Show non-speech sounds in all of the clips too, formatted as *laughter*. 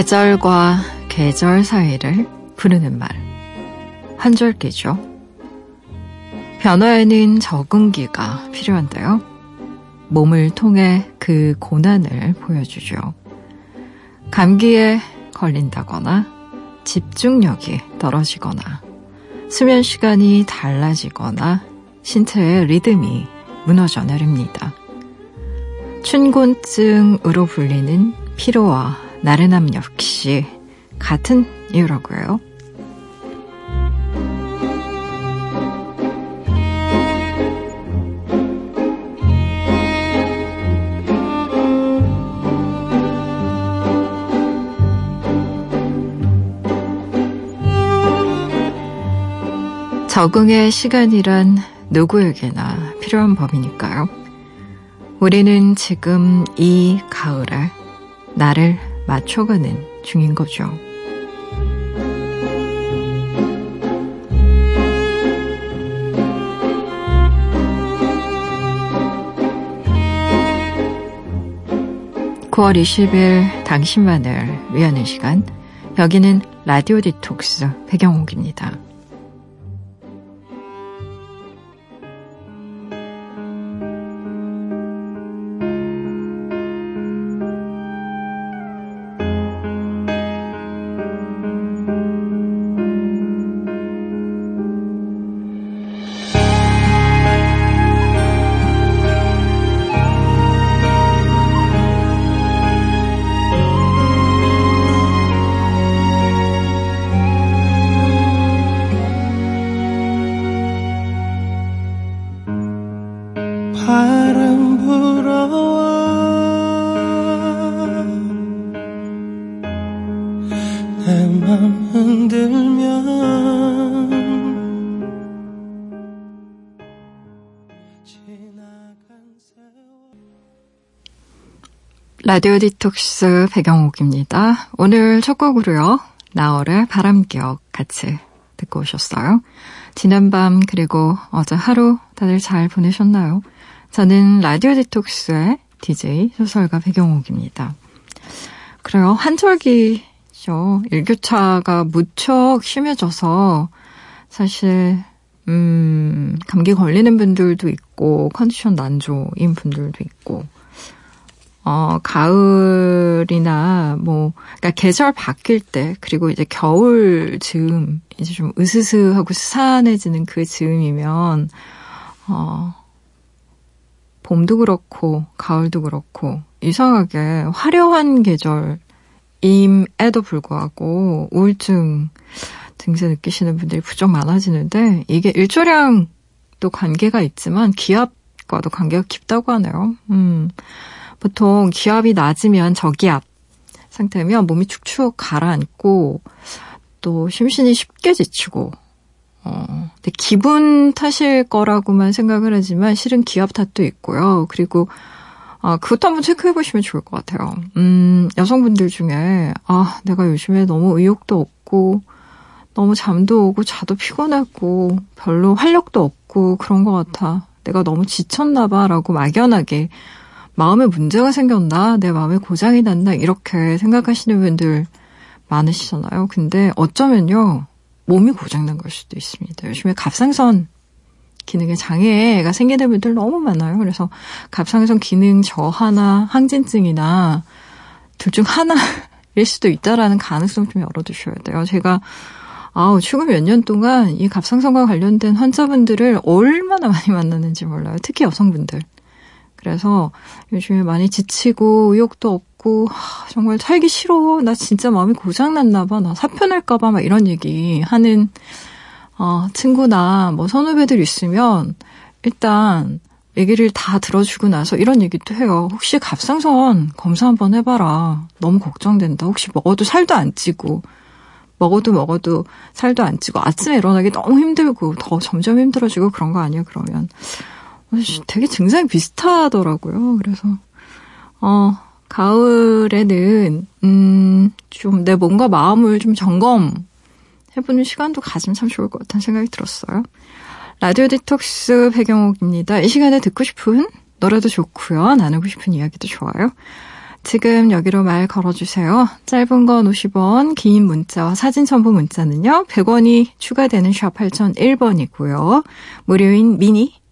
계절과 계절 사이를 부르는 말. 한 절기죠. 변화에는 적응기가 필요한데요. 몸을 통해 그 고난을 보여주죠. 감기에 걸린다거나 집중력이 떨어지거나 수면 시간이 달라지거나 신체의 리듬이 무너져 내립니다. 춘곤증으로 불리는 피로와 나른함 역시 같은 이유라고요. 적응의 시간이란 누구에게나 필요한 법이니까요. 우리는 지금 이 가을에 나를 맞춰가는 중인 거죠. (9월 20일) 당신만을 위하는 시간 여기는 라디오 디톡스 배경옥입니다. 라디오 디톡스 백영옥입니다. 오늘 첫 곡으로요. 나얼의 바람기억 같이 듣고 오셨어요. 지난밤 그리고 어제 하루 다들 잘 보내셨나요? 저는 라디오 디톡스의 DJ 소설가 백영옥입니다. 그래요. 환절기죠. 일교차가 무척 심해져서 사실 음, 감기 걸리는 분들도 있고 컨디션 난조인 분들도 있고 어, 가을이나 뭐, 그러니까 계절 바뀔 때, 그리고 이제 겨울 즈음, 이제 좀 으스스하고 스산해지는 그 즈음이면, 어, 봄도 그렇고, 가을도 그렇고, 이상하게 화려한 계절임에도 불구하고, 우울증 증세 느끼시는 분들이 부쩍 많아지는데, 이게 일조량도 관계가 있지만, 기압과도 관계가 깊다고 하네요. 음. 보통 기압이 낮으면 저기압 상태면 몸이 축축 가라앉고 또 심신이 쉽게 지치고 어, 근데 기분 탓일 거라고만 생각을 하지만 실은 기압 탓도 있고요. 그리고 아, 그것도 한번 체크해 보시면 좋을 것 같아요. 음, 여성분들 중에 아, 내가 요즘에 너무 의욕도 없고 너무 잠도 오고 자도 피곤하고 별로 활력도 없고 그런 것 같아. 내가 너무 지쳤나 봐라고 막연하게 마음에 문제가 생겼나, 내 마음에 고장이 났나, 이렇게 생각하시는 분들 많으시잖아요. 근데 어쩌면요, 몸이 고장난 걸 수도 있습니다. 요즘에 갑상선 기능에 장애가 생기는 분들 너무 많아요. 그래서 갑상선 기능 저하나 항진증이나 둘 중 하나일 수도 있다라는 가능성 좀 열어두셔야 돼요. 제가 아우, 최근 몇 년 동안 이 갑상선과 관련된 환자분들을 얼마나 많이 만났는지 몰라요. 특히 여성분들. 그래서 요즘에 많이 지치고 의욕도 없고 하, 정말 살기 싫어. 나 진짜 마음이 고장났나 봐. 나 사표 낼까 봐. 막 이런 얘기 하는 어, 친구나 뭐 선후배들 있으면 일단 얘기를 다 들어주고 나서 이런 얘기도 해요. 혹시 갑상선 검사 한번 해봐라. 너무 걱정된다. 혹시 먹어도 살도 안 찌고 먹어도 먹어도 살도 안 찌고 아침에 일어나기 너무 힘들고 더 점점 힘들어지고 그런 거 아니에요? 그러면 되게 증상이 비슷하더라고요. 그래서, 어, 가을에는, 음, 좀 내 몸과 마음을 좀 점검해보는 시간도 가지면 참 좋을 것 같다는 생각이 들었어요. 라디오 디톡스 배경옥입니다. 이 시간에 듣고 싶은 노래도 좋고요. 나누고 싶은 이야기도 좋아요. 지금 여기로 말 걸어주세요. 짧은 건 50원, 긴 문자와 사진 첨부 문자는요, 100원이 추가되는 샵 8001번이고요. 무료인 미니,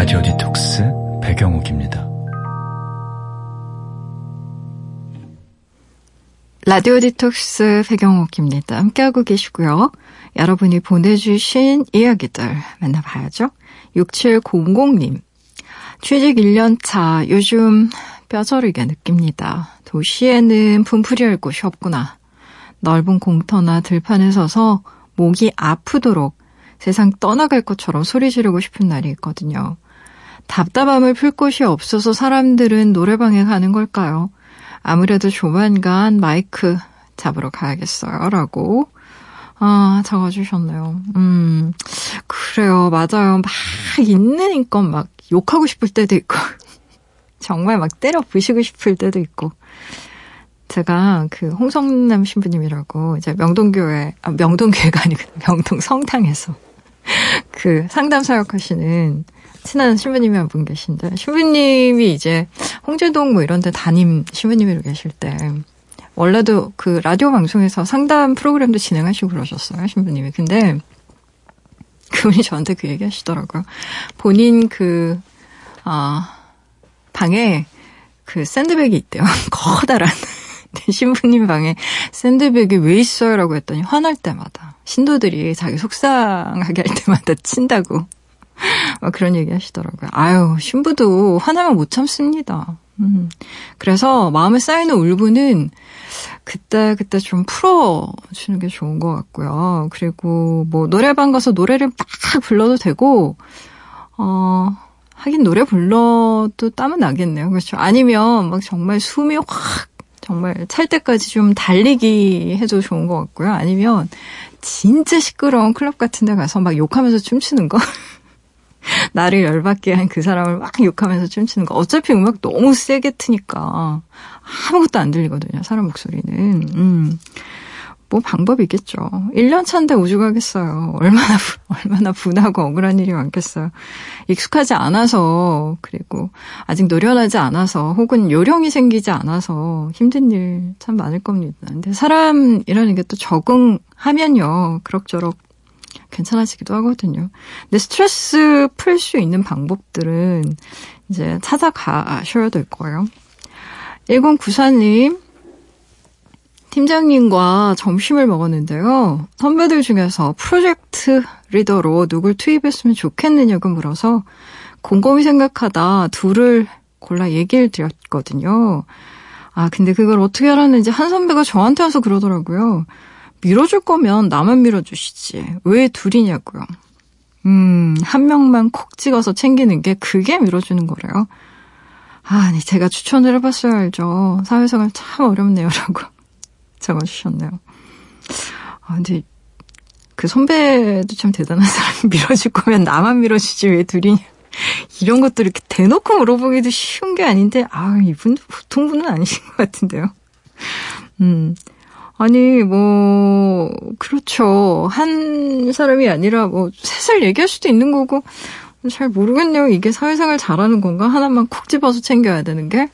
라디오 디톡스 배경옥입니다. 라디오 디톡스 백영옥입니다. 함께하고 계시고요. 여러분이 보내주신 이야기들 만나봐야죠. 6700님. 취직 1년차 요즘 뼈저리게 느낍니다. 도시에는 분풀이 할 곳이 없구나. 넓은 공터나 들판에 서서 목이 아프도록 세상 떠나갈 것처럼 소리 지르고 싶은 날이 있거든요. 답답함을 풀 곳이 없어서 사람들은 노래방에 가는 걸까요? 아무래도 조만간 마이크 잡으러 가야겠어요. 라고, 아, 적어주셨네요. 음, 그래요. 맞아요. 막 있는 인권 막 욕하고 싶을 때도 있고, *laughs* 정말 막 때려 부시고 싶을 때도 있고. 제가 그 홍성남 신부님이라고 이제 명동교회, 아, 명동교회가 아니고 *laughs* 명동 성당에서 *laughs* 그 상담 사역하시는 친한 신부님이 한 분 계신데 신부님이 이제 홍제동 뭐 이런 데 담임 신부님으로 계실 때 원래도 그 라디오 방송에서 상담 프로그램도 진행하시고 그러셨어요 신부님이. 근데 그분이 저한테 그 얘기 하시더라고요. 본인 그 아, 방에 그 샌드백이 있대요. *laughs* 커다란. 신부님 방에 샌드백이 왜 있어요? 라고 했더니 화날 때마다. 신도들이 자기 속상하게 할 때마다 친다고 막 그런 얘기 하시더라고요. 아유, 신부도 화나면 못 참습니다. 음. 그래서 마음에 쌓이는 울분은 그때 그때 좀 풀어주는 게 좋은 것 같고요. 그리고 뭐 노래방 가서 노래를 막 불러도 되고 어 하긴 노래 불러도 땀은 나겠네요. 그렇죠. 아니면 막 정말 숨이 확 정말 찰 때까지 좀 달리기 해도 좋은 것 같고요. 아니면 진짜 시끄러운 클럽 같은 데 가서 막 욕하면서 춤추는 거. *laughs* *laughs* 나를 열받게 한 그 사람을 막 욕하면서 춤추는 거. 어차피 음악 너무 세게 트니까 아무것도 안 들리거든요. 사람 목소리는. 음. 뭐 방법이 있겠죠. 1년 차인데 오죽하겠어요. 얼마나, *laughs* 얼마나 분하고 억울한 일이 많겠어요. 익숙하지 않아서, 그리고 아직 노련하지 않아서, 혹은 요령이 생기지 않아서 힘든 일 참 많을 겁니다. 근데 사람이라는 게 또 적응하면요. 그럭저럭 괜찮아지기도 하거든요. 근데 스트레스 풀 수 있는 방법들은 이제 찾아가셔야 될 거예요. 1094님, 팀장님과 점심을 먹었는데요. 선배들 중에서 프로젝트 리더로 누굴 투입했으면 좋겠느냐고 물어서 곰곰이 생각하다 둘을 골라 얘기를 드렸거든요. 아, 근데 그걸 어떻게 알았는지 한 선배가 저한테 와서 그러더라고요. 밀어줄 거면 나만 밀어주시지. 왜 둘이냐고요. 음, 한 명만 콕 찍어서 챙기는 게 그게 밀어주는 거래요. 아, 아니, 제가 추천을 해봤어야 알죠. 사회생활 참 어렵네요. 라고 *laughs* 적어주셨네요. 아, 근데 그 선배도 참 대단한 사람이 *laughs* 밀어줄 거면 나만 밀어주지 왜 둘이냐. *laughs* 이런 것도 이렇게 대놓고 물어보기도 쉬운 게 아닌데, 아, 이분도 보통 분은 아니신 것 같은데요. 음, 아니, 뭐, 그렇죠. 한 사람이 아니라 뭐, 셋을 얘기할 수도 있는 거고, 잘 모르겠네요. 이게 사회생활 잘하는 건가? 하나만 콕 집어서 챙겨야 되는 게?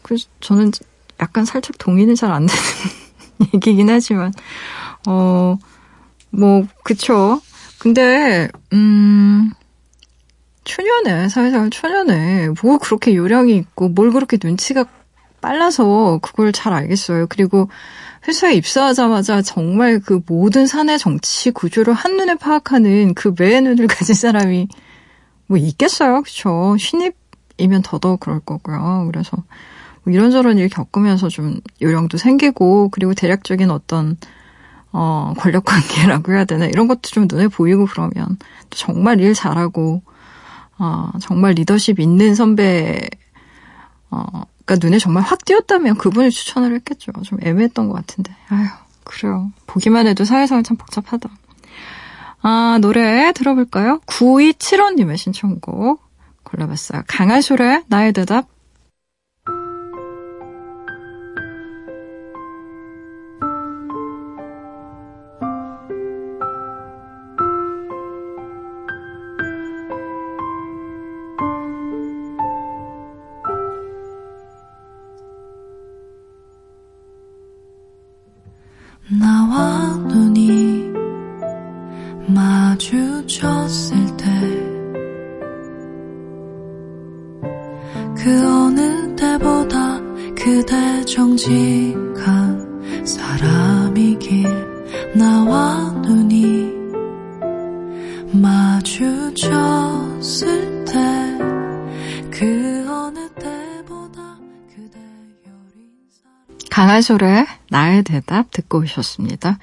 그래서 저는 약간 살짝 동의는 잘 안 되는 *laughs* 얘기긴 하지만, 어, 뭐, 그쵸. 근데, 음, 초년에, 사회생활 초년에, 뭐 그렇게 요령이 있고, 뭘 그렇게 눈치가 빨라서 그걸 잘 알겠어요. 그리고 회사에 입사하자마자 정말 그 모든 사내 정치 구조를 한눈에 파악하는 그 매의 눈을 *laughs* 가진 사람이 뭐 있겠어요. 그쵸. 신입이면 더더욱 그럴 거고요. 그래서 뭐 이런저런 일 겪으면서 좀 요령도 생기고 그리고 대략적인 어떤 어, 권력 관계라고 해야 되나 이런 것도 좀 눈에 보이고 그러면 정말 일 잘하고 어, 정말 리더십 있는 선배 어, 그러니까 눈에 정말 확 띄었다면 그분을 추천을 했겠죠. 좀 애매했던 것 같은데. 아휴, 그래요. 보기만 해도 사회생활 참 복잡하다. 아, 노래 들어볼까요? 9275님의 신청곡 골라봤어요. 강하솔의 나의 대답. 강한솔의 나의 대답 듣고 오셨습니다.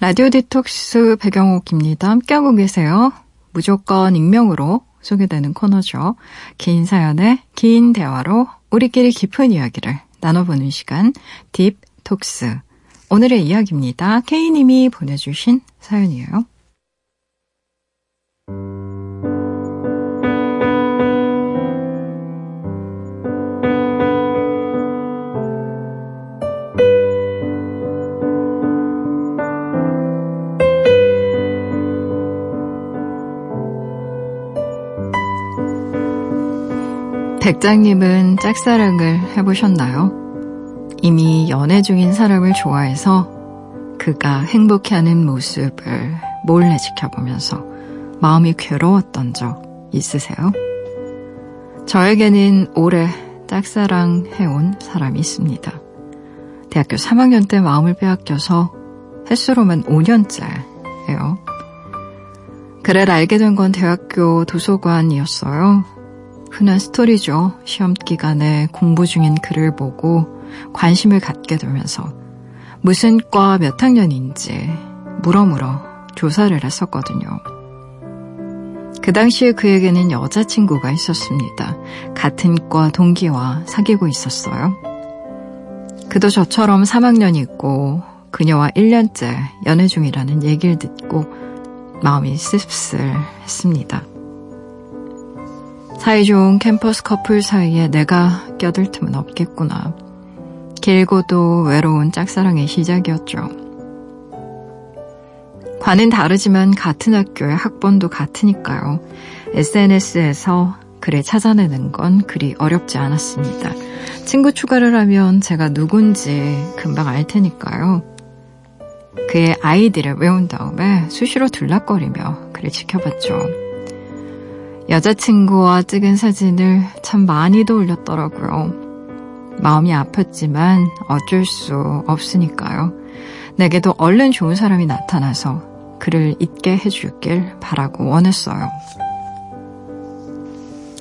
라디오 디톡스 배경옥입니다. 함께하고 계세요. 무조건 익명으로 소개되는 코너죠. 긴 사연의 긴 대화로 우리끼리 깊은 이야기를 나눠보는 시간 딥톡스. 오늘의 이야기입니다. K님이 보내주신 사연이에요. 백장님은 짝사랑을 해보셨나요? 이미 연애 중인 사람을 좋아해서 그가 행복해하는 모습을 몰래 지켜보면서 마음이 괴로웠던 적 있으세요? 저에게는 오래 짝사랑 해온 사람이 있습니다. 대학교 3학년 때 마음을 빼앗겨서 횟수로만 5년째예요. 그를 알게 된 건 대학교 도서관이었어요. 흔한 스토리죠. 시험 기간에 공부 중인 글을 보고 관심을 갖게 되면서 무슨 과 몇 학년인지 물어물어 조사를 했었거든요. 그 당시에 그에게는 여자친구가 있었습니다. 같은 과 동기와 사귀고 있었어요. 그도 저처럼 3학년이 있고 그녀와 1년째 연애 중이라는 얘기를 듣고 마음이 씁쓸했습니다. 사이 좋은 캠퍼스 커플 사이에 내가 껴들 틈은 없겠구나. 길고도 외로운 짝사랑의 시작이었죠. 과는 다르지만 같은 학교의 학번도 같으니까요. SNS에서 글을 찾아내는 건 그리 어렵지 않았습니다. 친구 추가를 하면 제가 누군지 금방 알 테니까요. 그의 아이디를 외운 다음에 수시로 둘락거리며 그를 지켜봤죠. 여자친구와 찍은 사진을 참 많이도 올렸더라고요. 마음이 아팠지만 어쩔 수 없으니까요. 내게도 얼른 좋은 사람이 나타나서 그를 잊게 해주길 바라고 원했어요.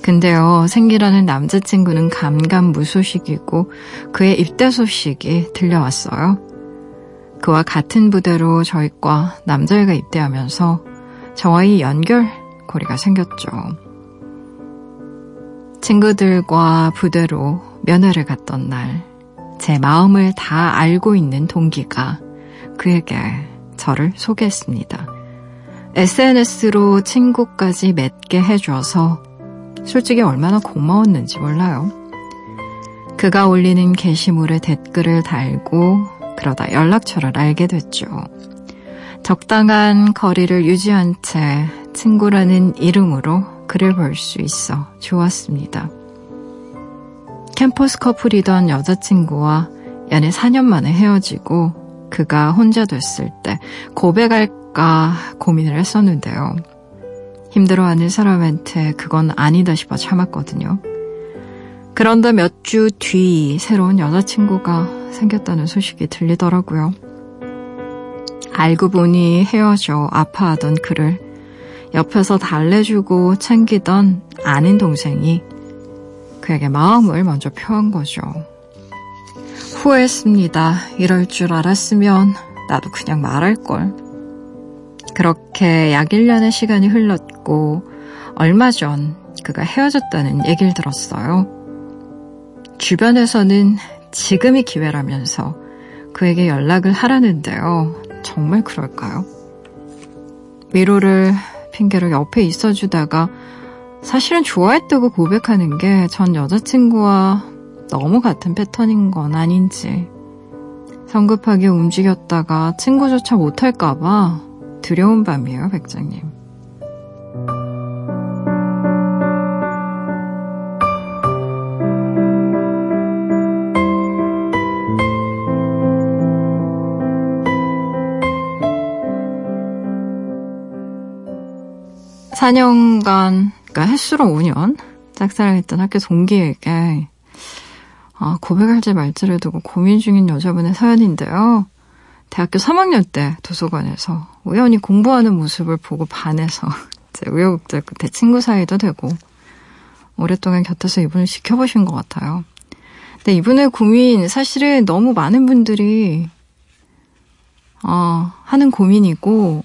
근데요, 생기라는 남자친구는 감감무소식이고 그의 입대 소식이 들려왔어요. 그와 같은 부대로 저희과 남자애가 입대하면서 저와의 연결 고리가 생겼죠. 친구들과 부대로 면회를 갔던 날, 제 마음을 다 알고 있는 동기가 그에게 저를 소개했습니다. SNS로 친구까지 맺게 해줘서 솔직히 얼마나 고마웠는지 몰라요. 그가 올리는 게시물에 댓글을 달고 그러다 연락처를 알게 됐죠. 적당한 거리를 유지한 채 친구라는 이름으로 그를 볼 수 있어 좋았습니다. 캠퍼스 커플이던 여자친구와 연애 4년 만에 헤어지고 그가 혼자 됐을 때 고백할까 고민을 했었는데요. 힘들어하는 사람한테 그건 아니다 싶어 참았거든요. 그런데 몇 주 뒤 새로운 여자친구가 생겼다는 소식이 들리더라고요. 알고 보니 헤어져 아파하던 그를 옆에서 달래주고 챙기던 아는 동생이 그에게 마음을 먼저 표한 거죠. 후회했습니다. 이럴 줄 알았으면 나도 그냥 말할걸. 그렇게 약 1년의 시간이 흘렀고 얼마 전 그가 헤어졌다는 얘기를 들었어요. 주변에서는 지금이 기회라면서 그에게 연락을 하라는데요. 정말 그럴까요? 위로를 핑계로 옆에 있어주다가 사실은 좋아했다고 고백하는 게 전 여자친구와 너무 같은 패턴인 건 아닌지 성급하게 움직였다가 친구조차 못할까봐 두려운 밤이에요, 백장님. (4년간) 그러니까 햇수로 5년 짝사랑했던 학교 동기에게 아, 고백할지 말지를 두고 고민 중인 여자분의 사연인데요. 대학교 3학년 때 도서관에서 우연히 공부하는 모습을 보고 반해서 *laughs* 우여곡절 끝에 친구 사이도 되고 오랫동안 곁에서 이분을 지켜보신 것 같아요. 근데 이분의 고민 사실은 너무 많은 분들이 어, 하는 고민이고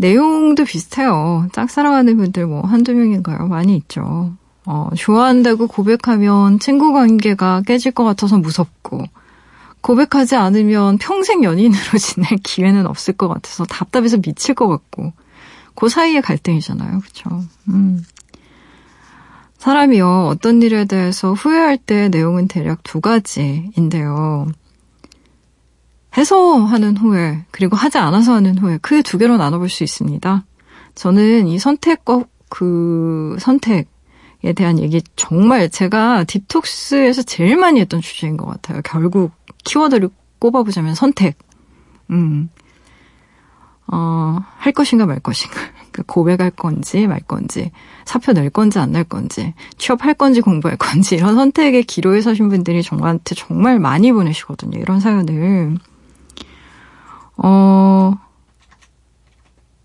내용도 비슷해요. 짝사랑하는 분들 뭐 한두 명인가요? 많이 있죠. 어, 좋아한다고 고백하면 친구 관계가 깨질 것 같아서 무섭고 고백하지 않으면 평생 연인으로 *laughs* 지낼 기회는 없을 것 같아서 답답해서 미칠 것 같고 그 사이의 갈등이잖아요. 그렇죠? 음. 사람이요 어떤 일에 대해서 후회할 때 내용은 대략 두 가지인데요. 해서 하는 후회 그리고 하지 않아서 하는 후회 크게 두 개로 나눠볼 수 있습니다. 저는 이 선택과 그 선택에 대한 얘기 정말 제가 디톡스에서 제일 많이 했던 주제인 것 같아요. 결국 키워드를 꼽아보자면 선택. 음. 어, 할 것인가 말 것인가. *laughs* 그 고백할 건지 말 건지, 사표 낼 건지 안 낼 건지, 취업할 건지 공부할 건지, 이런 선택의 기로에 서신 분들이 저한테 정말 많이 보내시거든요. 이런 사연을. 어,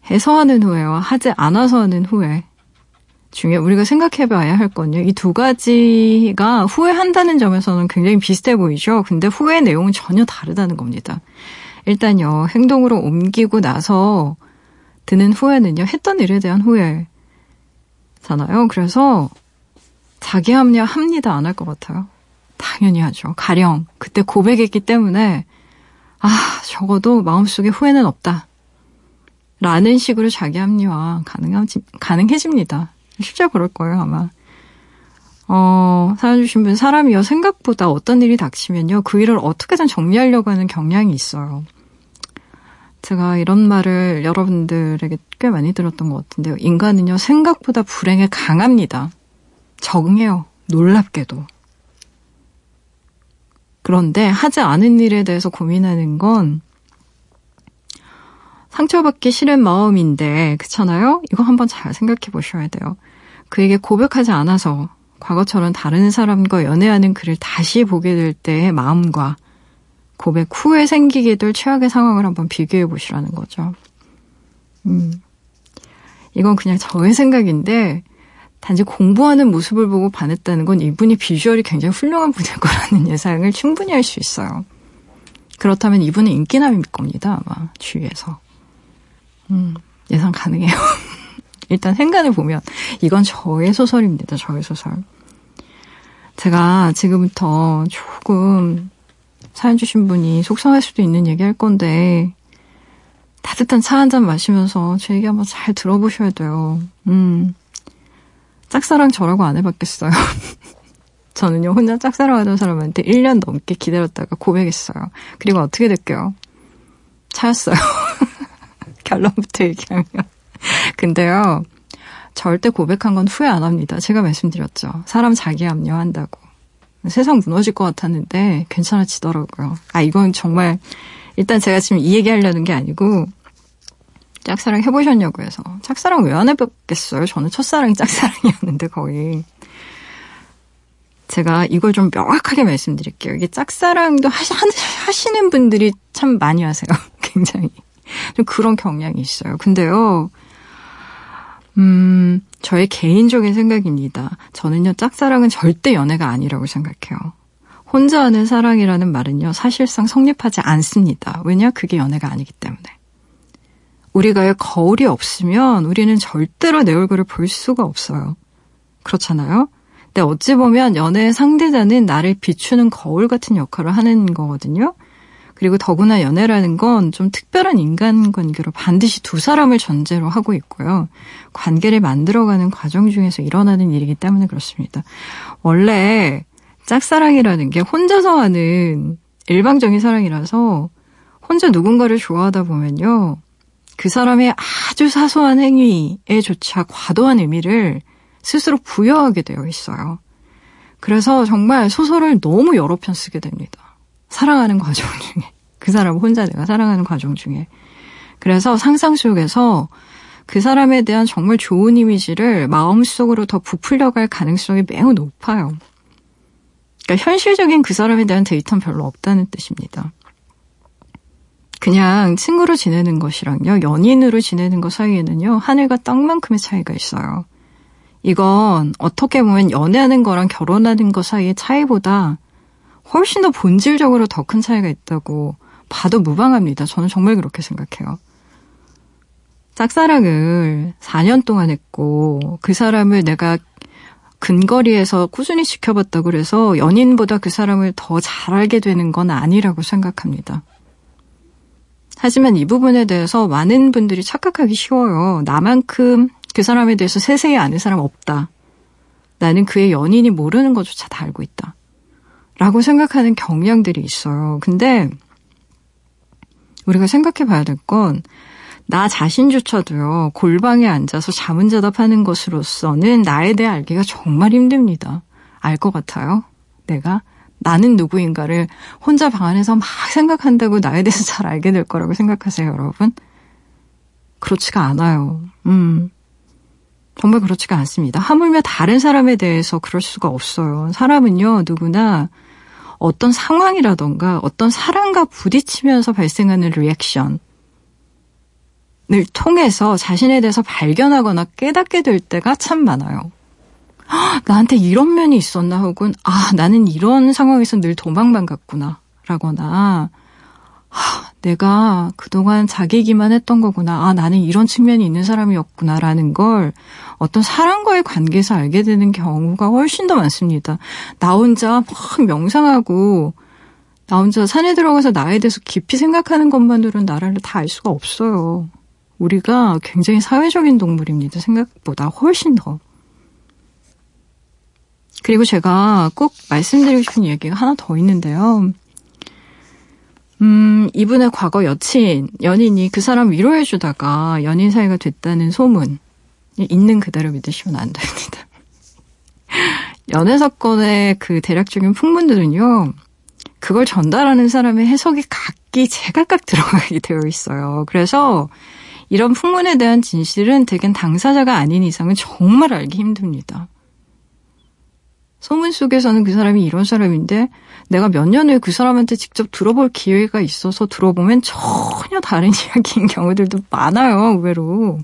해서 하는 후회와 하지 않아서 하는 후회. 중에 우리가 생각해 봐야 할 건요. 이 두 가지가 후회한다는 점에서는 굉장히 비슷해 보이죠. 근데 후회 내용은 전혀 다르다는 겁니다. 일단요, 행동으로 옮기고 나서 드는 후회는요, 했던 일에 대한 후회잖아요. 그래서 자기 합리화 합니다. 안 할 것 같아요. 당연히 하죠. 가령, 그때 고백했기 때문에, 아, 적어도 마음속에 후회는 없다. 라는 식으로 자기 합리화 가능하, 가능해집니다. 실제 그럴 거예요, 아마. 어, 사연 주신 분, 사람이요, 생각보다 어떤 일이 닥치면요, 그 일을 어떻게든 정리하려고 하는 경향이 있어요. 제가 이런 말을 여러분들에게 꽤 많이 들었던 것 같은데요. 인간은요, 생각보다 불행에 강합니다. 적응해요. 놀랍게도. 그런데 하지 않은 일에 대해서 고민하는 건 상처받기 싫은 마음인데, 그렇잖아요? 이거 한번 잘 생각해 보셔야 돼요. 그에게 고백하지 않아서 과거처럼 다른 사람과 연애하는 그를 다시 보게 될 때의 마음과 고백 후에 생기게 될 최악의 상황을 한번 비교해 보시라는 거죠. 음. 이건 그냥 저의 생각인데, 단지 공부하는 모습을 보고 반했다는 건 이분이 비주얼이 굉장히 훌륭한 분일 거라는 *laughs* 예상을 충분히 할 수 있어요. 그렇다면 이분은 인기남일 겁니다, 아마, 주위에서. 음, 예상 가능해요. *laughs* 일단 생간을 보면 이건 저의 소설입니다. 저의 소설. 제가 지금부터 조금 사연 주신 분이 속상할 수도 있는 얘기 할 건데 따뜻한 차 한 잔 마시면서 제 얘기 한번 잘 들어보셔야 돼요. 음. 짝사랑 저라고 안 해봤겠어요. *laughs* 저는요, 혼자 짝사랑하던 사람한테 1년 넘게 기다렸다가 고백했어요. 그리고 어떻게 됐게요? 차였어요. *laughs* 결론부터 얘기하면. 근데요, 절대 고백한 건 후회 안 합니다. 제가 말씀드렸죠. 사람 자기 합리화한다고. 세상 무너질 것 같았는데 괜찮아지더라고요. 아, 이건 정말, 일단 제가 지금 이 얘기 하려는 게 아니고, 짝사랑 해보셨냐고 해서. 짝사랑 왜 안 해봤겠어요? 저는 첫사랑이 짝사랑이었는데 거의. 제가 이걸 좀 명확하게 말씀드릴게요. 이게 짝사랑도 하시, 하시는 분들이 참 많이 하세요. *laughs* 굉장히. 좀 그런 경향이 있어요. 근데요, 음, 저의 개인적인 생각입니다. 저는요, 짝사랑은 절대 연애가 아니라고 생각해요. 혼자 하는 사랑이라는 말은요, 사실상 성립하지 않습니다. 왜냐? 그게 연애가 아니기 때문에. 우리가의 거울이 없으면 우리는 절대로 내 얼굴을 볼 수가 없어요. 그렇잖아요? 근데 어찌 보면 연애의 상대자는 나를 비추는 거울 같은 역할을 하는 거거든요. 그리고 더구나 연애라는 건 좀 특별한 인간관계로 반드시 두 사람을 전제로 하고 있고요. 관계를 만들어가는 과정 중에서 일어나는 일이기 때문에 그렇습니다. 원래 짝사랑이라는 게 혼자서 하는 일방적인 사랑이라서 혼자 누군가를 좋아하다 보면요. 그 사람의 아주 사소한 행위에조차 과도한 의미를 스스로 부여하게 되어 있어요. 그래서 정말 소설을 너무 여러 편 쓰게 됩니다. 사랑하는 과정 중에. 그 사람 혼자 내가 사랑하는 과정 중에. 그래서 상상 속에서 그 사람에 대한 정말 좋은 이미지를 마음속으로 더 부풀려갈 가능성이 매우 높아요. 그러니까 현실적인 그 사람에 대한 데이터는 별로 없다는 뜻입니다. 그냥 친구로 지내는 것이랑요, 연인으로 지내는 것 사이에는요, 하늘과 땅만큼의 차이가 있어요. 이건 어떻게 보면 연애하는 거랑 결혼하는 것 사이의 차이보다 훨씬 더 본질적으로 더 큰 차이가 있다고 봐도 무방합니다. 저는 정말 그렇게 생각해요. 짝사랑을 4년 동안 했고 그 사람을 내가 근거리에서 꾸준히 지켜봤다고 그래서 연인보다 그 사람을 더 잘 알게 되는 건 아니라고 생각합니다. 하지만 이 부분에 대해서 많은 분들이 착각하기 쉬워요. 나만큼 그 사람에 대해서 세세히 아는 사람 없다. 나는 그의 연인이 모르는 것조차 다 알고 있다. 라고 생각하는 경향들이 있어요. 근데 우리가 생각해 봐야 될 건 나 자신조차도요, 골방에 앉아서 자문자답하는 것으로서는 나에 대해 알기가 정말 힘듭니다. 알 것 같아요. 내가 나는 누구인가를 혼자 방 안에서 막 생각한다고 나에 대해서 *laughs* 잘 알게 될 거라고 생각하세요, 여러분? 그렇지가 않아요. 음. 정말 그렇지가 않습니다. 하물며 다른 사람에 대해서 그럴 수가 없어요. 사람은요, 누구나 어떤 상황이라던가 어떤 사람과 부딪히면서 발생하는 리액션을 통해서 자신에 대해서 발견하거나 깨닫게 될 때가 참 많아요. 나한테 이런 면이 있었나 혹은 아 나는 이런 상황에서 늘 도망만 갔구나 라거나 아, 내가 그동안 자기기만 했던 거구나 아 나는 이런 측면이 있는 사람이었구나라는 걸 어떤 사람과의 관계에서 알게 되는 경우가 훨씬 더 많습니다. 나 혼자 막 명상하고 나 혼자 산에 들어가서 나에 대해서 깊이 생각하는 것만으로는 나를 다 알 수가 없어요. 우리가 굉장히 사회적인 동물입니다. 생각보다 훨씬 더. 그리고 제가 꼭 말씀드리고 싶은 얘기가 하나 더 있는데요. 음, 이분의 과거 여친, 연인이 그 사람 위로해주다가 연인 사이가 됐다는 소문. 있는 그대로 믿으시면 안 됩니다. *laughs* 연애 사건의 그 대략적인 풍문들은요, 그걸 전달하는 사람의 해석이 각기 제각각 들어가게 되어 있어요. 그래서 이런 풍문에 대한 진실은 대개 당사자가 아닌 이상은 정말 알기 힘듭니다. 소문 속에서는 그 사람이 이런 사람인데 내가 몇 년 후에 그 사람한테 직접 들어볼 기회가 있어서 들어보면 전혀 다른 *laughs* 이야기인 경우들도 많아요, 의외로.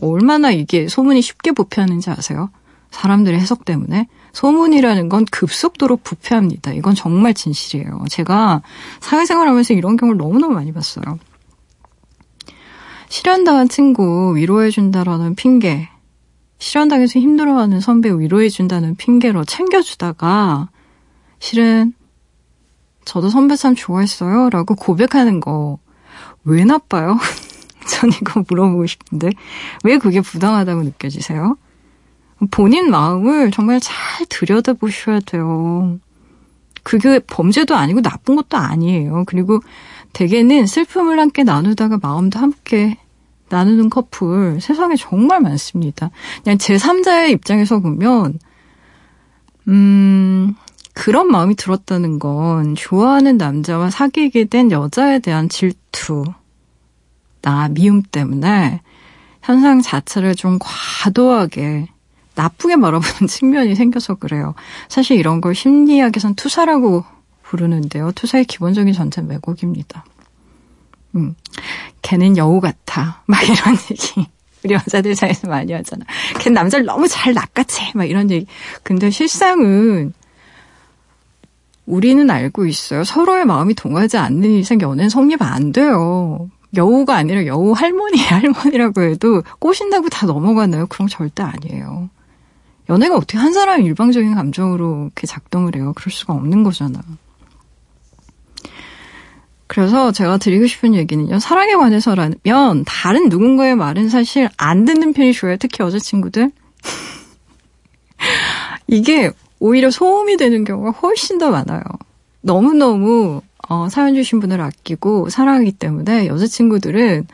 얼마나 이게 소문이 쉽게 부패하는지 아세요? 사람들의 해석 때문에. 소문이라는 건 급속도로 부패합니다. 이건 정말 진실이에요. 제가 사회생활 하면서 이런 경우를 너무너무 많이 봤어요. 실현당한 친구 위로해준다라는 핑계, 실현당해서 힘들어하는 선배 위로해준다는 핑계로 챙겨주다가, 실은, 저도 선배 참 좋아했어요. 라고 고백하는 거, 왜 나빠요? *laughs* 전 이거 물어보고 싶은데 왜 그게 부당하다고 느껴지세요? 본인 마음을 정말 잘 들여다보셔야 돼요. 그게 범죄도 아니고 나쁜 것도 아니에요. 그리고 대개는 슬픔을 함께 나누다가 마음도 함께 나누는 커플 세상에 정말 많습니다. 그냥 제3자의 입장에서 보면 음 그런 마음이 들었다는 건 좋아하는 남자와 사귀게 된 여자에 대한 질투 나 미움 때문에 현상 자체를 좀 과도하게 나쁘게 말아보는 *laughs* 측면이 생겨서 그래요. 사실 이런 걸 심리학에선 투사라고 부르는데요. 투사의 기본적인 전체는 왜곡입니다. 음, 걔는 여우 같아. 막 이런 *laughs* 얘기. 우리 여자들 사이에서 많이 하잖아. 걔는 남자를 너무 잘 낚아채. 막 이런 얘기. 근데 실상은 우리는 알고 있어요. 서로의 마음이 동하지 않는 이상 연애는 성립 안 돼요. 여우가 아니라 여우 할머니, *laughs* 할머니라고 해도 꼬신다고 다 넘어가나요? 그럼 절대 아니에요. 연애가 어떻게 한 사람의 일방적인 감정으로 이렇게 작동을 해요? 그럴 수가 없는 거잖아. 그래서 제가 드리고 싶은 얘기는요. 사랑에 관해서라면 다른 누군가의 말은 사실 안 듣는 편이 좋아요. 특히 여자친구들. *laughs* 이게 오히려 소음이 되는 경우가 훨씬 더 많아요. 너무너무 어, 사연 주신 분을 아끼고 사랑하기 때문에 여자친구들은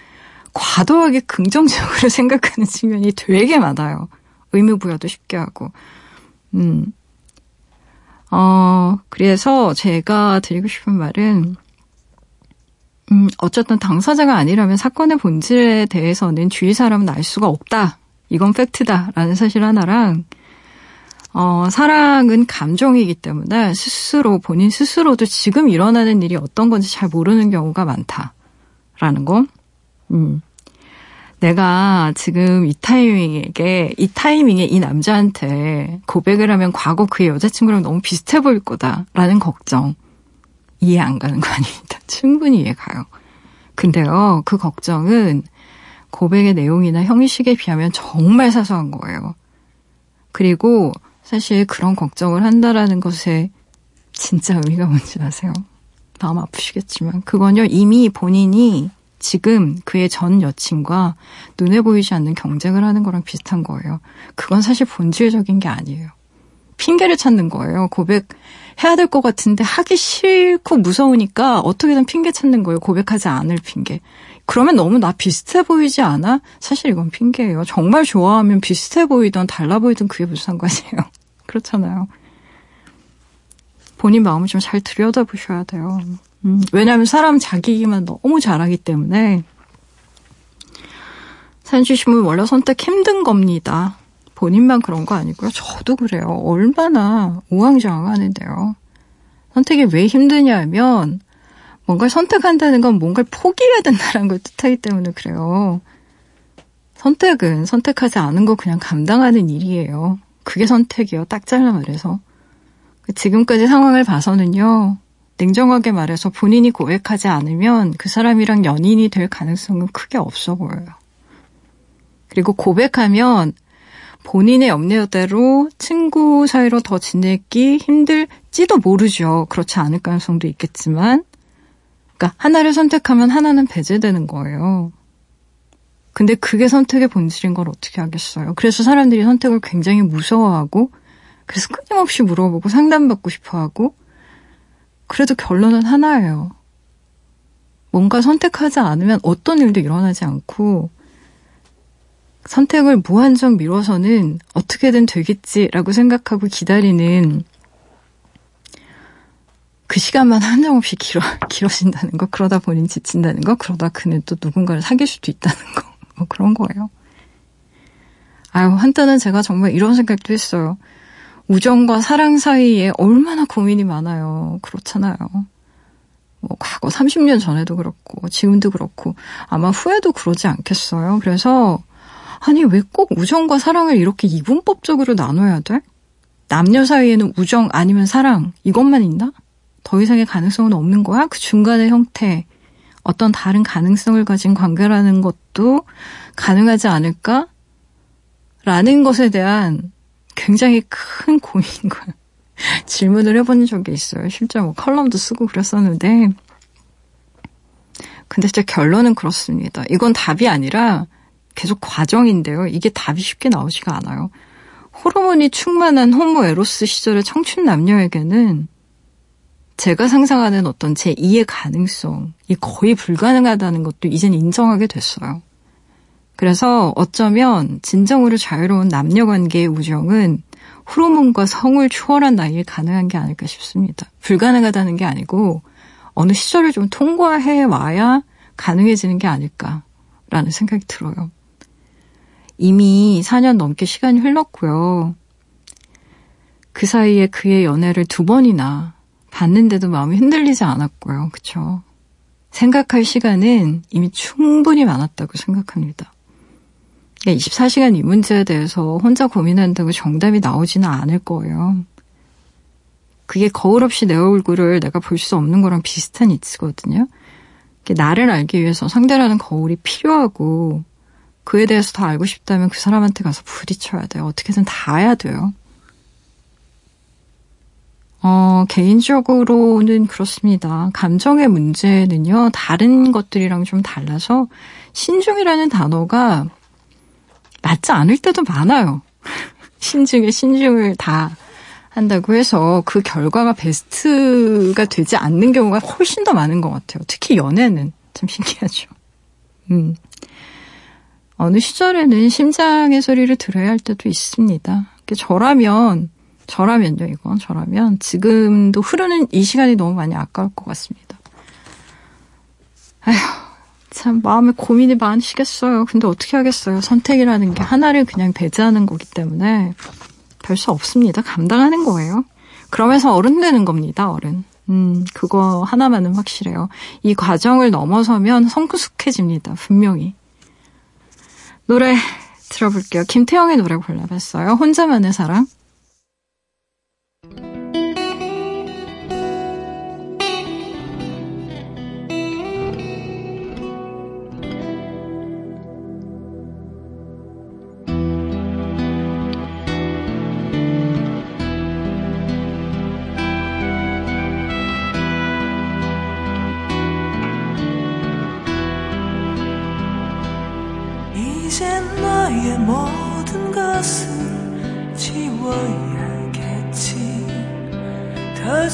과도하게 긍정적으로 *laughs* 생각하는 측면이 되게 많아요. 의무부여도 쉽게 하고. 음. 어, 그래서 제가 드리고 싶은 말은, 음, 어쨌든 당사자가 아니라면 사건의 본질에 대해서는 주위 사람은 알 수가 없다. 이건 팩트다. 라는 사실 하나랑, 어, 사랑은 감정이기 때문에 스스로, 본인 스스로도 지금 일어나는 일이 어떤 건지 잘 모르는 경우가 많다. 라는 거. 음. 내가 지금 이 타이밍에, 이 타이밍에 이 남자한테 고백을 하면 과거 그의 여자친구랑 너무 비슷해 보일 거다. 라는 걱정. 이해 안 가는 거 아닙니다. 충분히 이해 가요. 근데요, 그 걱정은 고백의 내용이나 형식에 비하면 정말 사소한 거예요. 그리고 사실 그런 걱정을 한다라는 것에 진짜 의미가 뭔지 아세요? 마음 아프시겠지만 그건요 이미 본인이 지금 그의 전 여친과 눈에 보이지 않는 경쟁을 하는 거랑 비슷한 거예요. 그건 사실 본질적인 게 아니에요. 핑계를 찾는 거예요. 고백 해야 될 것 같은데 하기 싫고 무서우니까 어떻게든 핑계 찾는 거예요. 고백하지 않을 핑계. 그러면 너무 나 비슷해 보이지 않아? 사실 이건 핑계예요. 정말 좋아하면 비슷해 보이든 달라 보이든 그게 무슨 상관이에요. *laughs* 그렇잖아요. 본인 마음을 좀 잘 들여다보셔야 돼요. 음, 왜냐하면 사람 자기 얘기만 너무 잘하기 때문에 사연 주신 분 원래 선택 힘든 겁니다. 본인만 그런 거 아니고요. 저도 그래요. 얼마나 우왕좌왕 하는데요. 선택이 왜 힘드냐면 뭔가를 선택한다는 건 뭔가를 포기해야 된다는 걸 뜻하기 때문에 그래요. 선택은 선택하지 않은 거 그냥 감당하는 일이에요. 그게 선택이요. 딱 잘라 말해서. 지금까지 상황을 봐서는요. 냉정하게 말해서 본인이 고백하지 않으면 그 사람이랑 연인이 될 가능성은 크게 없어 보여요. 그리고 고백하면 본인의 염려대로 친구 사이로 더 지내기 힘들지도 모르죠. 그렇지 않을 가능성도 있겠지만 그러니까 하나를 선택하면 하나는 배제되는 거예요. 근데 그게 선택의 본질인 걸 어떻게 하겠어요. 그래서 사람들이 선택을 굉장히 무서워하고 그래서 끊임없이 물어보고 상담받고 싶어 하고 그래도 결론은 하나예요. 뭔가 선택하지 않으면 어떤 일도 일어나지 않고 선택을 무한정 미뤄서는 어떻게든 되겠지라고 생각하고 기다리는 그 시간만 한정없이 길어, *laughs* 길어진다는 거, 그러다 본인 지친다는 거, 그러다 그는 또 누군가를 사귈 수도 있다는 거, *laughs* 뭐 그런 거예요. 아유, 한때는 제가 정말 이런 생각도 했어요. 우정과 사랑 사이에 얼마나 고민이 많아요. 그렇잖아요. 뭐, 과거 30년 전에도 그렇고, 지금도 그렇고, 아마 후에도 그러지 않겠어요. 그래서, 아니, 왜 꼭 우정과 사랑을 이렇게 이분법적으로 나눠야 돼? 남녀 사이에는 우정 아니면 사랑, 이것만 있나? 더 이상의 가능성은 없는 거야? 그 중간의 형태, 어떤 다른 가능성을 가진 관계라는 것도 가능하지 않을까? 라는 것에 대한 굉장히 큰 고민과 *laughs* 질문을 해본 적이 있어요. 실제 뭐 컬럼도 쓰고 그랬었는데. 근데 진짜 결론은 그렇습니다. 이건 답이 아니라 계속 과정인데요. 이게 답이 쉽게 나오지가 않아요. 호르몬이 충만한 호모 에로스 시절의 청춘 남녀에게는 제가 상상하는 어떤 제 2의 가능성이 거의 불가능하다는 것도 이젠 인정하게 됐어요. 그래서 어쩌면 진정으로 자유로운 남녀 관계의 우정은 호르몬과 성을 초월한 나이에 가능한 게 아닐까 싶습니다. 불가능하다는 게 아니고 어느 시절을 좀 통과해 와야 가능해지는 게 아닐까라는 생각이 들어요. 이미 4년 넘게 시간이 흘렀고요. 그 사이에 그의 연애를 두 번이나 봤는데도 마음이 흔들리지 않았고요. 그쵸? 생각할 시간은 이미 충분히 많았다고 생각합니다. 24시간 그러니까 이 문제에 대해서 혼자 고민한다고 정답이 나오지는 않을 거예요. 그게 거울 없이 내 얼굴을 내가 볼 수 없는 거랑 비슷한 이치거든요. 나를 알기 위해서 상대라는 거울이 필요하고 그에 대해서 더 알고 싶다면 그 사람한테 가서 부딪혀야 돼요. 어떻게든 닿아야 돼요. 어, 개인적으로는 그렇습니다. 감정의 문제는요, 다른 것들이랑 좀 달라서 신중이라는 단어가 맞지 않을 때도 많아요. *laughs* 신중에 신중을 다 한다고 해서 그 결과가 베스트가 되지 않는 경우가 훨씬 더 많은 것 같아요. 특히 연애는 참 신기하죠. 음. 어느 시절에는 심장의 소리를 들어야 할 때도 있습니다. 저라면, 저라면요, 이건. 저라면 지금도 흐르는 이 시간이 너무 많이 아까울 것 같습니다. 아휴, 참 마음에 고민이 많으시겠어요. 근데 어떻게 하겠어요. 선택이라는 게 하나를 그냥 배제하는 거기 때문에 별 수 없습니다. 감당하는 거예요. 그러면서 어른 되는 겁니다, 어른. 음, 그거 하나만은 확실해요. 이 과정을 넘어서면 성숙해집니다, 분명히. 노래 들어볼게요. 김태형의 노래 골라봤어요. 혼자만의 사랑.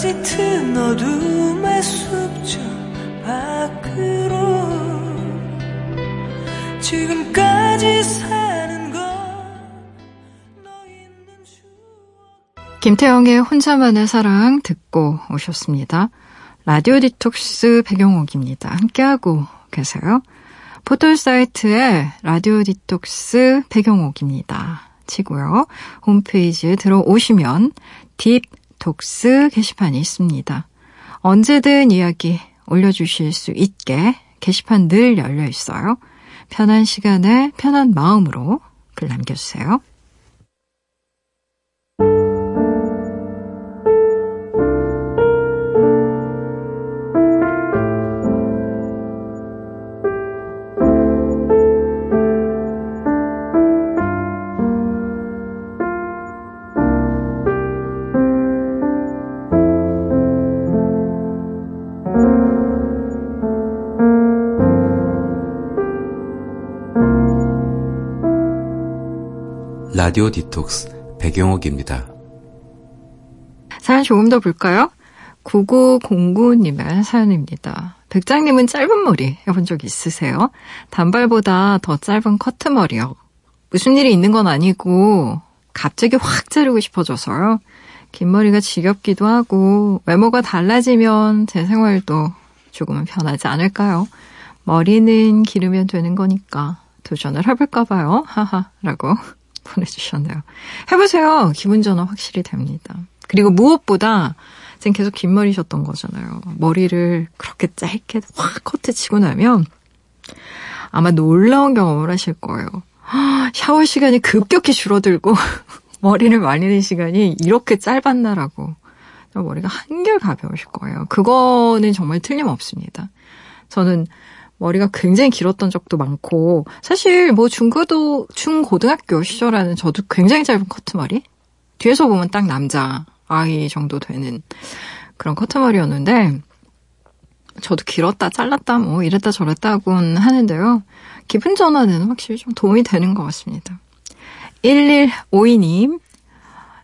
짙은 어둠의 숲저 밖으로 지금까지 사는 김태영의 혼자만의 사랑 듣고 오셨습니다. 라디오 디톡스 배경옥입니다. 함께하고 계세요. 포털 사이트에 라디오 디톡스 배경옥입니다. 치고요. 홈페이지에 들어오시면 딥 독스 게시판이 있습니다. 언제든 이야기 올려주실 수 있게 게시판 늘 열려 있어요. 편한 시간에 편한 마음으로 글 남겨주세요. 라디오 디톡스 배경옥입니다. 사연 조금 더 볼까요? 9909님의 사연입니다. 백장님은 짧은 머리 해본 적 있으세요? 단발보다 더 짧은 커트머리요. 무슨 일이 있는 건 아니고 갑자기 확 자르고 싶어져서요. 긴 머리가 지겹기도 하고 외모가 달라지면 제 생활도 조금은 변하지 않을까요? 머리는 기르면 되는 거니까 도전을 해볼까 봐요. 하하라고 보내주셨네요. 해보세요. 기분 전환 확실히 됩니다. 그리고 무엇보다 지금 계속 긴 머리셨던 거잖아요. 머리를 그렇게 짧게 확 커트 치고 나면 아마 놀라운 경험을 하실 거예요. 샤워 시간이 급격히 줄어들고 *laughs* 머리를 말리는 시간이 이렇게 짧았나라고 머리가 한결 가벼우실 거예요. 그거는 정말 틀림없습니다. 저는 머리가 굉장히 길었던 적도 많고 사실 뭐 중고도 중고등학교 시절에는 저도 굉장히 짧은 커트머리 뒤에서 보면 딱 남자 아이 정도 되는 그런 커트머리였는데 저도 길었다 잘랐다 뭐 이랬다 저랬다곤 하는데요. 기분 전환에는 확실히 좀 도움이 되는 것 같습니다. 1152님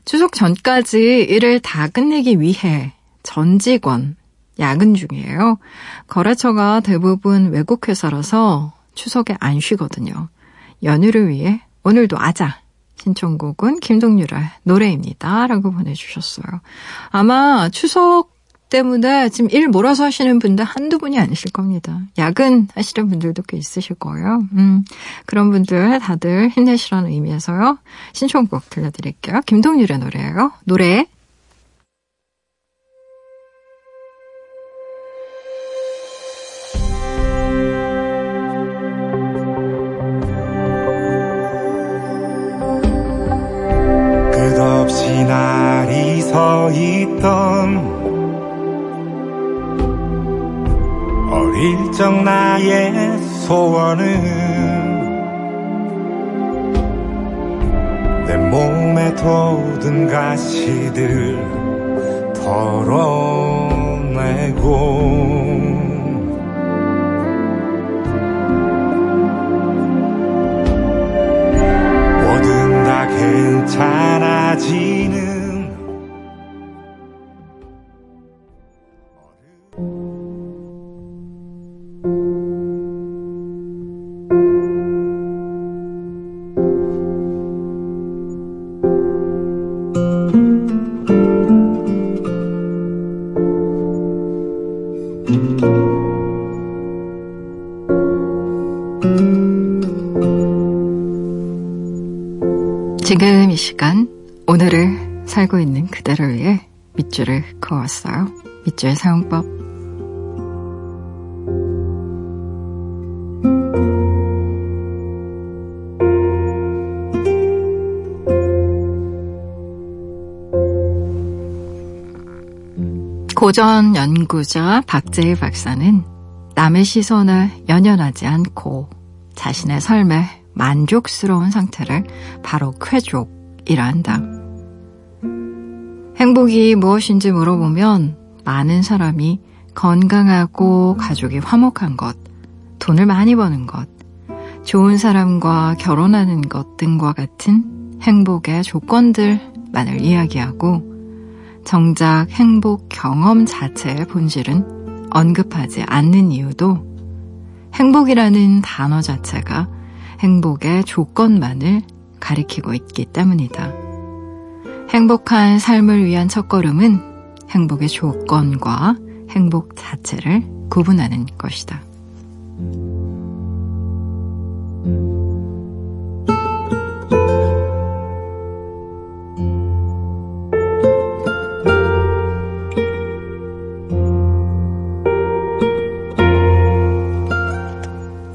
추석 전까지 일을 다 끝내기 위해 전 직원 야근 중이에요. 거래처가 대부분 외국 회사라서 추석에 안 쉬거든요. 연휴를 위해 오늘도 아자 신청곡은 김동률의 노래입니다. 라고 보내주셨어요. 아마 추석 때문에 지금 일 몰아서 하시는 분들 한두 분이 아니실 겁니다. 야근 하시는 분들도 꽤 있으실 거예요. 음, 그런 분들 다들 힘내시라는 의미에서요. 신청곡 들려드릴게요. 김동률의 노래예요. 노래 소원은 내 몸에 돋은 가시들 덜어내고 괜찮아지는 지금 이 시간 오늘을 살고 있는 그대를 위해 밑줄을 그어왔어요. 밑줄 사용법. 고전 연구자 박재희 박사는 남의 시선을 연연하지 않고 자신의 삶에 만족스러운 상태를 바로 쾌족이라 한다. 행복이 무엇인지 물어보면 많은 사람이 건강하고 가족이 화목한 것, 돈을 많이 버는 것, 좋은 사람과 결혼하는 것 등과 같은 행복의 조건들만을 이야기하고 정작 행복 경험 자체의 본질은 언급하지 않는 이유도 행복이라는 단어 자체가 행복의 조건만을 가리키고 있기 때문이다. 행복한 삶을 위한 첫걸음은 행복의 조건과 행복 자체를 구분하는 것이다.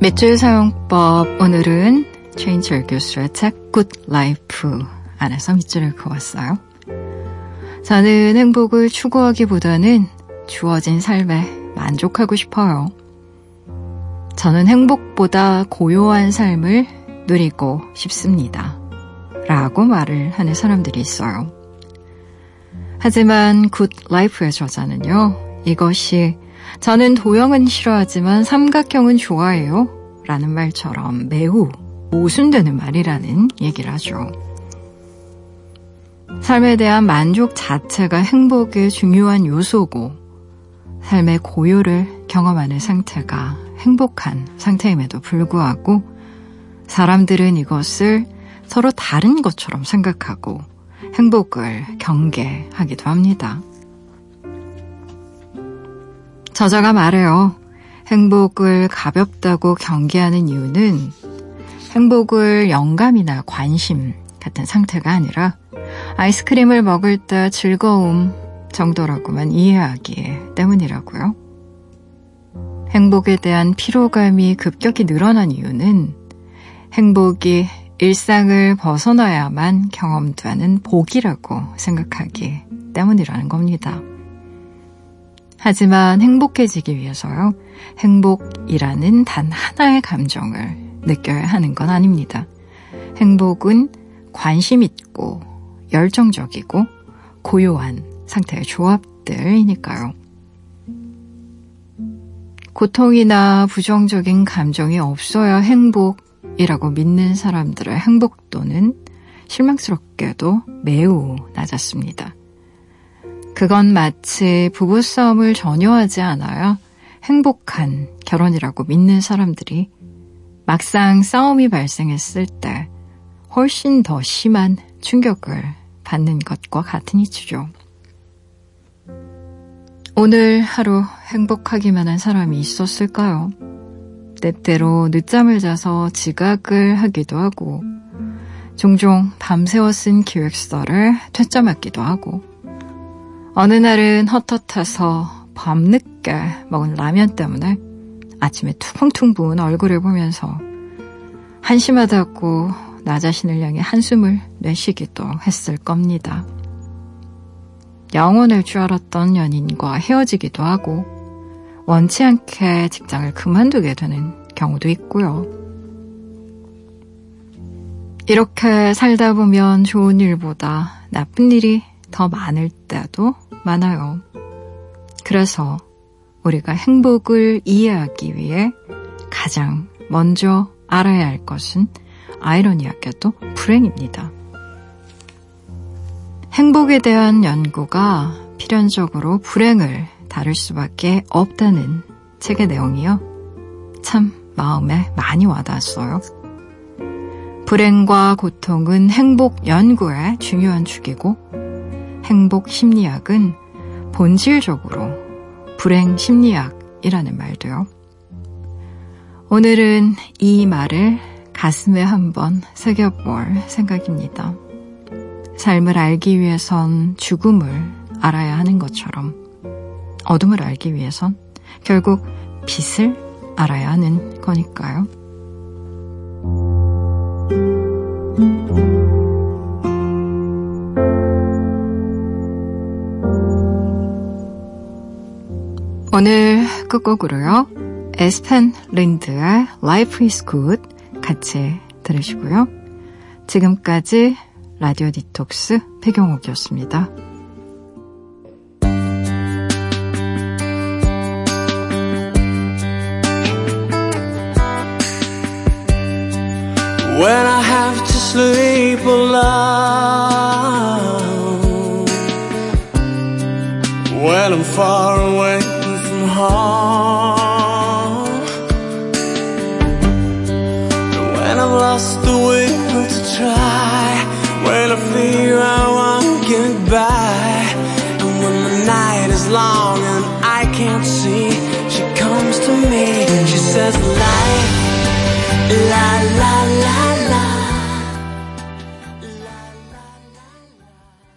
밑줄 사용법 오늘은 최인철 교수의 책 Life 안에서 밑줄을 그었어요. 저는 행복을 추구하기보다는 주어진 삶에 만족하고 싶어요. 저는 행복보다 고요한 삶을 누리고 싶습니다. 라고 말을 하는 사람들이 있어요. 하지만 Good Life의 저자는요, 이것이 저는 도형은 싫어하지만 삼각형은 좋아해요. 라는 말처럼 매우 모순되는 말이라는 얘기를 하죠. 삶에 대한 만족 자체가 행복의 중요한 요소고, 삶의 고요를 경험하는 상태가 행복한 상태임에도 불구하고, 사람들은 이것을 서로 다른 것처럼 생각하고 행복을 경계하기도 합니다. 저자가 말해요. 행복을 가볍다고 경계하는 이유는 행복을 영감이나 관심 같은 상태가 아니라 아이스크림을 먹을 때 즐거움 정도라고만 이해하기 때문이라고요. 행복에 대한 피로감이 급격히 늘어난 이유는 행복이 일상을 벗어나야만 경험되는 복이라고 생각하기 때문이라는 겁니다. 하지만 행복해지기 위해서요. 행복이라는 단 하나의 감정을 느껴야 하는 건 아닙니다. 행복은 관심 있고 열정적이고 고요한 상태의 조합들이니까요. 고통이나 부정적인 감정이 없어야 행복이라고 믿는 사람들의 행복도는 실망스럽게도 매우 낮았습니다. 그건 마치 부부싸움을 전혀 하지 않아야 행복한 결혼이라고 믿는 사람들이 막상 싸움이 발생했을 때 훨씬 더 심한 충격을 받는 것과 같은 이치죠. 오늘 하루 행복하기만 한 사람이 있었을까요? 때때로 늦잠을 자서 지각을 하기도 하고, 종종 밤새워 쓴 기획서를 퇴짜맞기도 하고, 어느 날은 헛헛해서 밤늦게 먹은 라면 때문에 아침에 퉁퉁 부은 얼굴을 보면서 한심하다고 나 자신을 향해 한숨을 내쉬기도 했을 겁니다. 영원할 줄 알았던 연인과 헤어지기도 하고 원치 않게 직장을 그만두게 되는 경우도 있고요. 이렇게 살다 보면 좋은 일보다 나쁜 일이 더 많을 때도 많아요. 그래서 우리가 행복을 이해하기 위해 가장 먼저 알아야 할 것은 아이러니하게도 불행입니다. 행복에 대한 연구가 필연적으로 불행을 다룰 수밖에 없다는 책의 내용이요. 참 마음에 많이 와닿았어요. 불행과 고통은 행복 연구의 중요한 축이고 행복 심리학은 본질적으로 불행 심리학이라는 말도요. 오늘은 이 말을 가슴에 한번 새겨볼 생각입니다. 삶을 알기 위해선 죽음을 알아야 하는 것처럼 어둠을 알기 위해선 결국 빛을 알아야 하는 거니까요. 오늘 끝곡으로요. 에스펜 린드의 Life is Good 같이 들으시고요. 지금까지 라디오 디톡스 배경옥이었습니다. When I have to sleep alone When I'm far away home When I've lost the will to try